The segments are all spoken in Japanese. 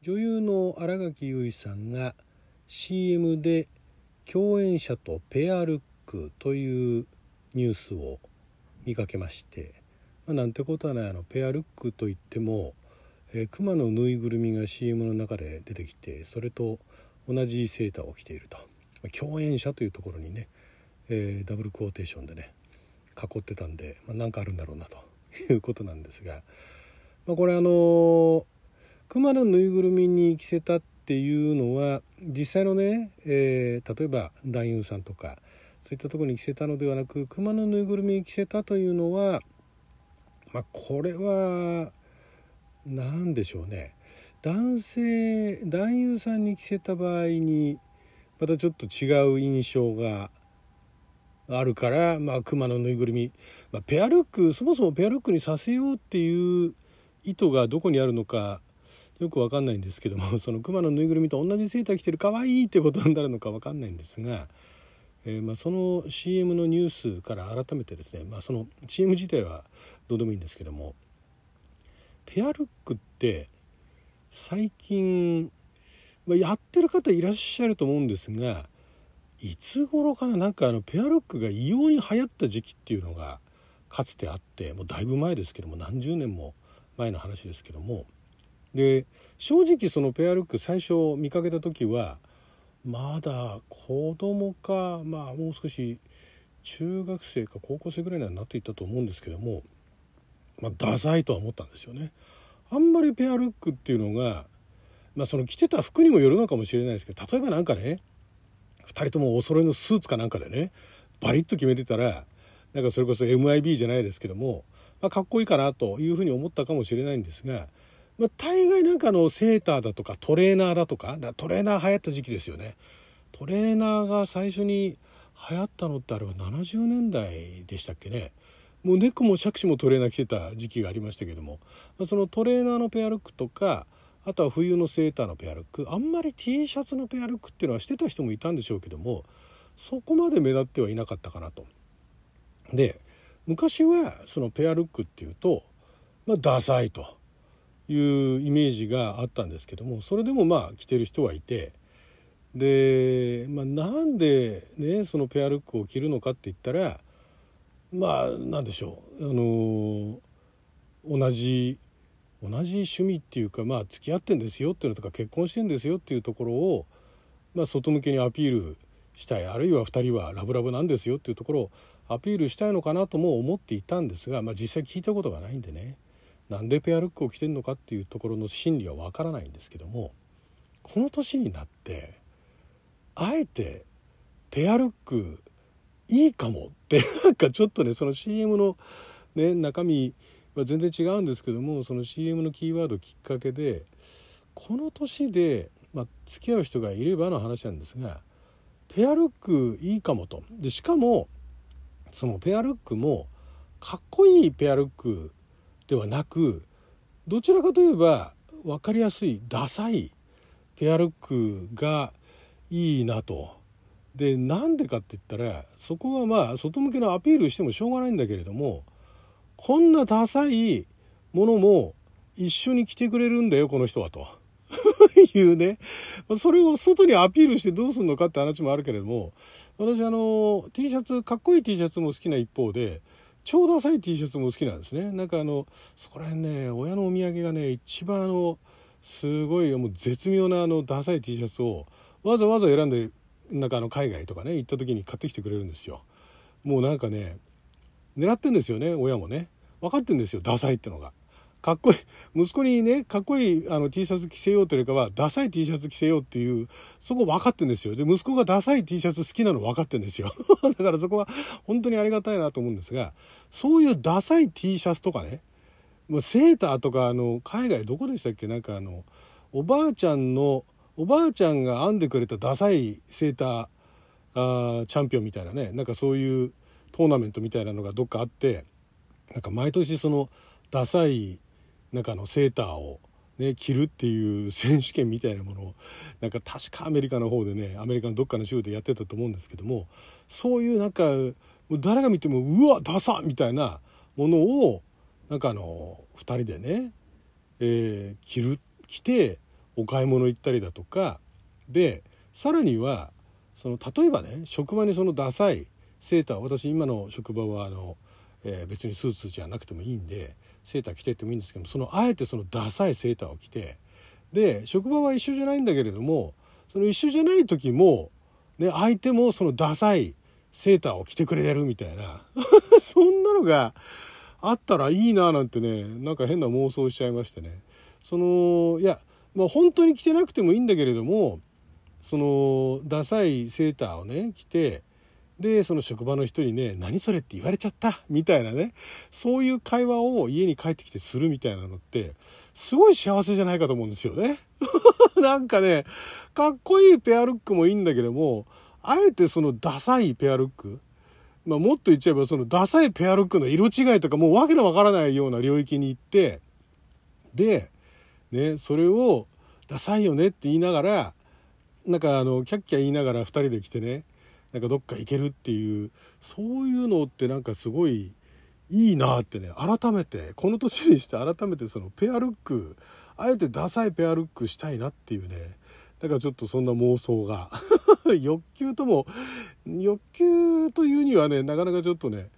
女優の新垣結衣さんが CM で共演者とペアルックというニュースを見かけまして、まあ、なんてことはないあのペアルックといっても、えー、熊のぬいぐるみが CM の中で出てきてそれと同じセーターを着ていると、まあ、共演者というところにね、えー、ダブルクォーテーションでね囲ってたんで、まあ、かあるんだろうなということなんですが、まあ、これあのー、熊のぬいぐるみに着せたっていうのは実際のね、えー、例えば男優さんとかそういったところに着せたのではなく熊のぬいぐるみに着せたというのは、まあ、これは何でしょうね。男性男優さんに着せた場合にまたちょっと違う印象があるから、まあ、熊のぬいぐるみ、まあ、ペアルックそもそもペアルックにさせようっていう意図がどこにあるのかよく分かんないんですけども その熊のぬいぐるみと同じセーター着てるかわいいってことになるのか分かんないんですが、えー、まあ、その CM のニュースから改めてですね、まあ、その CM 自体はどうでもいいんですけどもペアルックって最近、まあ、やってる方いらっしゃると思うんですがいつ頃かななんかあのペアルックが異様に流行った時期っていうのがかつてあってもうだいぶ前ですけども何十年も前の話ですけどもで正直そのペアルック最初見かけた時はまだ子供かまあもう少し中学生か高校生ぐらいになっていったと思うんですけども、まあ、ダサいとは思ったんですよね。あんまりペアルックっていうのが、まあ、その着てた服にもよるのかもしれないですけど例えば何かね2人ともお揃いのスーツかなんかでねバリッと決めてたらなんかそれこそ MIB じゃないですけども、まあ、かっこいいかなというふうに思ったかもしれないんですがまあ、大概なんかのセーターだとかトレーナーだとかだトレーナー流行った時期ですよねトレーナーが最初に流行ったのってあれは70年代でしたっけねもうネクも杓子もトレーナー着てた時期がありましたけどもそのトレーナーのペアルックとかあとは冬のセーターのペアルックあんまり T シャツのペアルックっていうのはしてた人もいたんでしょうけどもそこまで目立ってはいなかったかなと。で昔はそのペアルックっていうと、まあ、ダサいと。いうイメージがあったんですけどもそれでもまあ着てる人はいてで、まあ、なんでねそのペアルックを着るのかって言ったらまあなんでしょうあの同じ同じ趣味っていうかまあ付き合ってんですよっていうのとか結婚してんですよっていうところを、まあ、外向けにアピールしたいあるいは2人はラブラブなんですよっていうところをアピールしたいのかなとも思っていたんですが、まあ、実際聞いたことがないんでね。なんでペアルックを着てるのかっていうところの心理はわからないんですけどもこの年になってあえてペアルックいいかもって なんかちょっとねその CM の、ね、中身は全然違うんですけどもその CM のキーワードきっかけでこの年で、まあ、付き合う人がいればの話なんですがペアルックいいかもと。でしかもそのペアルックもかっこいいペアルックではなくどちらかといえば分かりやすいダサいペアルックがいいなと。でなんでかって言ったらそこはまあ外向けのアピールしてもしょうがないんだけれどもこんなダサいものも一緒に着てくれるんだよこの人はと いうねそれを外にアピールしてどうするのかって話もあるけれども私あの T シャツかっこいい T シャツも好きな一方で超ダサい T シャツも好きなんですね。なんかあのそこら辺ね親のお土産がね一番あのすごいもう絶妙なあのダサい T シャツをわざわざ選んでなんかあの海外とかね行った時に買ってきてくれるんですよ。もうなんかね狙ってんですよね親もね。分かってんですよダサいってのが。かっこいい。息子にねかっこいいあの T シャツ着せようというかはダサい T シャツ着せようっていうそこ分かってんですよ。で息子がダサい T シャツ好きなの分かってんですよ。だからそこは本当にありがたいなと思うんですがそういうダサい T シャツとかねもうセーターとかあの海外どこでしたっけ？なんかあのおばあちゃんのおばあちゃんが編んでくれたダサいセーターあーチャンピオンみたいなねなんかそういうトーナメントみたいなのがどっかあってなんか毎年そのダサいなんかあのセーターを、ね、着るっていう選手権みたいなものをなんか確かアメリカの方でねアメリカのどっかの州でやってたと思うんですけどもそういうなんか誰が見てもうわダサみたいなものをなんかあの2人でね、えー、着る着てお買い物行ったりだとかでさらにはその例えばね職場にそのダサいセーター私今の職場はあの、えー、別にスーツじゃなくてもいいんでセーター着てってもいいんですけどそのあえてそのダサいセーターを着てで職場は一緒じゃないんだけれどもその一緒じゃない時も、ね、相手もそのダサいセーターを着てくれるみたいな そんなのがあったらいいななんてねなんか変な妄想しちゃいましてね。そのいやまあ本当に着てなくてもいいんだけれどもそのダサいセーターをね着てでその職場の人にね「何それ?」って言われちゃったみたいなねそういう会話を家に帰ってきてするみたいなのってすごい幸せじゃないかと思うんですよね。なんかねかっこいいペアルックもいいんだけどもあえてそのダサいペアルックまあ、もっと言っちゃえばそのダサいペアルックの色違いとかもうわけのわからないような領域に行ってで、ね、それをダサいよねって言いながらなんかあのキャッキャ言いながら2人で来てねなんかどっか行けるっていうそういうのってなんかすごいいいなってね改めてこの年にして改めてそのペアルックあえてダサいペアルックしたいなっていうねだからちょっとそんな妄想が 欲求とも欲求というにはねなかなかちょっとね、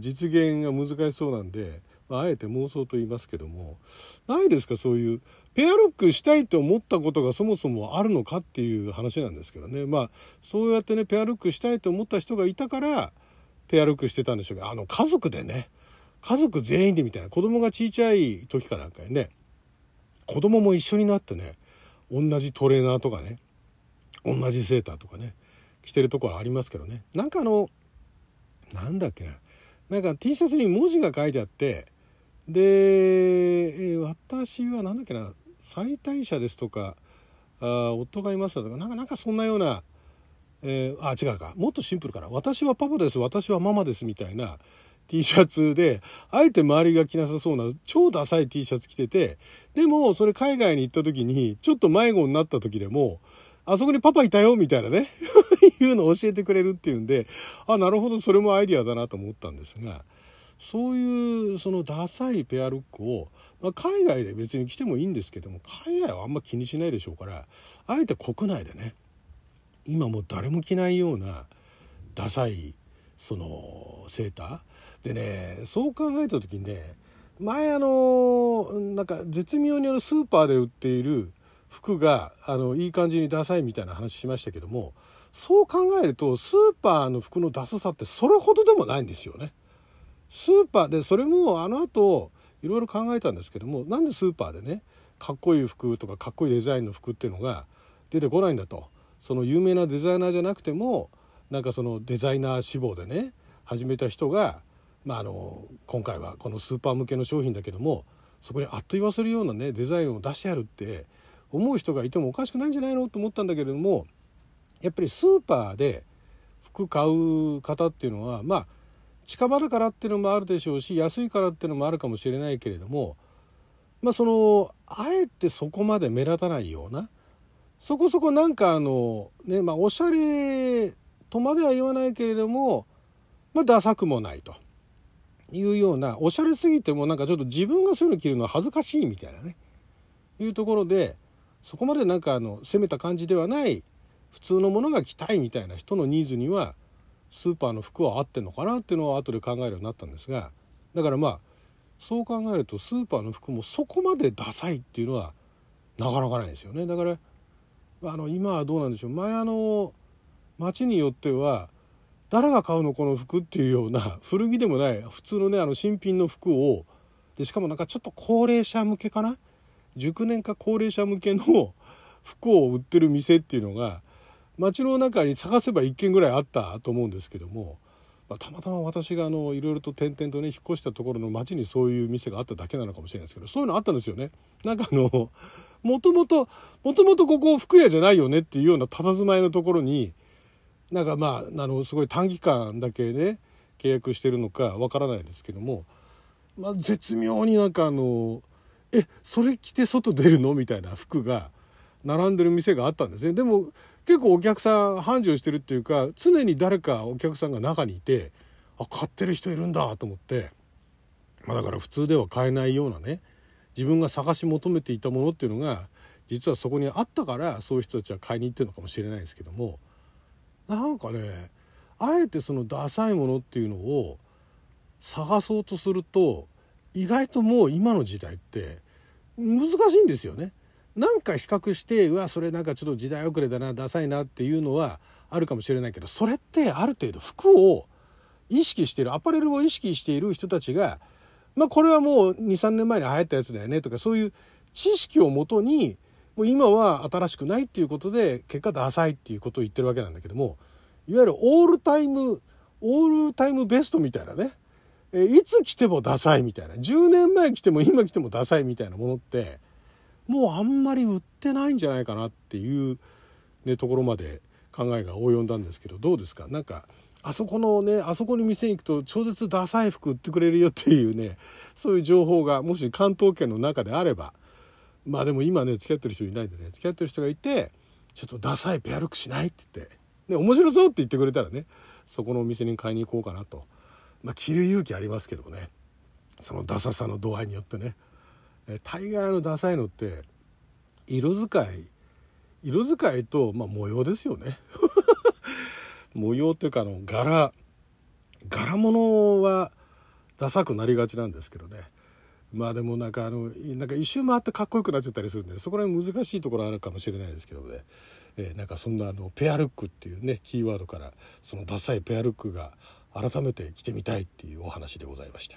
実現が難しそうなんで、まあ、あえて妄想と言いますけどもないですか？そういうペアルックしたいと思ったことがそもそもあるのかっていう話なんですけどね。まあそうやってねペアルックしたいと思った人がいたからペアルックしてたんでしょうけどあの家族でね家族全員でみたいな子供が小さい時かなんかにね子供も一緒になってね同じトレーナーとかね同じセーターとかね着てるところありますけどね。なんかあのなんだっけななんか T シャツに文字が書いてあってで私は何だっけな妻帯者ですとかあ夫がいますとかなんかなんかそんなような、えー、あ違うか。もっとシンプルかな。私はパパです。私はママですみたいな T シャツであえて周りが着なさそうな超ダサい T シャツ着ててでもそれ海外に行った時にちょっと迷子になった時でもあそこにパパいたよみたいなね。いうのを教えてくれるっていうんであなるほどそれもアイディアだなと思ったんですがそういうそのダサいペアルックを、まあ、海外で別に着てもいいんですけども海外はあんま気にしないでしょうからあえて国内でね今もう誰も着ないようなダサいそのセーターでねそう考えた時にね前あのなんか絶妙にあのスーパーで売っている服があのいい感じにダサいみたいな話しましたけどもそう考えるとスーパーの服のダサさってそれほどでもないんですよね。スーパーでそれもあの後いろいろ考えたんですけどもなんでスーパーでねかっこいい服とかかっこいいデザインの服っていうのが出てこないんだと。その有名なデザイナーじゃなくてもなんかそのデザイナー志望でね始めた人がまあ、あの今回はこのスーパー向けの商品だけどもそこにあっと言わせるようなねデザインを出してやるって思う人がいてもおかしくないんじゃないのと思ったんだけれどもやっぱりスーパーで服買う方っていうのはまあ近場だからっていうのもあるでしょうし安いからっていうのもあるかもしれないけれどもまあそのあえてそこまで目立たないようなそこそこなんかあのねまあおしゃれとまでは言わないけれどもまあダサくもないと。いうようなおしゃれすぎてもなんかちょっと自分がそういうの着るのは恥ずかしいみたいなねいうところでそこまでなんかあの攻めた感じではない普通のものが着たいみたいな人のニーズにはスーパーの服は合ってんのかなっていうのは後で考えるようになったんですがだからまあそう考えるとスーパーの服もそこまでダサいっていうのはなかなかないですよね。だからあの今はどうなんでしょう。前あの街によっては誰が買うのこの服っていうような 古着でもない普通のねあの新品の服をでしかもなんかちょっと高齢者向けかな？熟年か高齢者向けの 服を売ってる店っていうのが街の中に探せば1軒ぐらいあったと思うんですけども、まあ、たまたま私があのいろいろと転々とね引っ越したところの街にそういう店があっただけなのかもしれないですけどそういうのあったんですよね。なんかあのもともともともとここ服屋じゃないよねっていうような佇まいのところになんかまああのすごい短期間だけね契約してるのかわからないですけども、まあ、絶妙になんかあのえそれ着て外出るの？みたいな服が並んでる店があったんですねでも結構お客さん繁盛してるっていうか常に誰かお客さんが中にいてあ買ってる人いるんだと思って、まあ、だから普通では買えないようなね自分が探し求めていたものっていうのが実はそこにあったからそういう人たちは買いに行ってるのかもしれないですけどもなんかねあえてそのダサいものっていうのを探そうとすると意外ともう今の時代って難しいんですよね。なんか比較してうわそれなんかちょっと時代遅れだなダサいなっていうのはあるかもしれないけどそれってある程度服を意識してるアパレルを意識している人たちがまあこれはもう23年前に流行ったやつだよねとかそういう知識をもとにもう今は新しくないっていうことで結果ダサいっていうことを言ってるわけなんだけどもいわゆるオールタイムオールタイムベストみたいなね。えいつ来てもダサいみたいな。10年前来ても今来てもダサいみたいなものってもうあんまり売ってないんじゃないかなっていう、ね、ところまで考えが及んだんですけどどうですか？なんかあそこのねあそこに店に行くと超絶ダサい服売ってくれるよっていうねそういう情報がもし関東圏の中であればまあでも今ね付き合ってる人いないんでね付き合ってる人がいてちょっとダサいペアルックしないって言って、ね、面白そうって言ってくれたらねそこのお店に買いに行こうかなと。まあ、着る勇気ありますけどねそのダサさの度合いによってね。大概のダサいのって色使い色使いと、まあ、模様ですよね。模様っていうかあの柄柄物はダサくなりがちなんですけどね。まあでもなんかあのなんか一周回ってかっこよくなっちゃったりするんで、ね、そこら辺難しいところあるかもしれないですけどね、えー、なんかそんなあのペアルックっていうねキーワードからそのダサいペアルックが改めて着てみたいっていうお話でございました。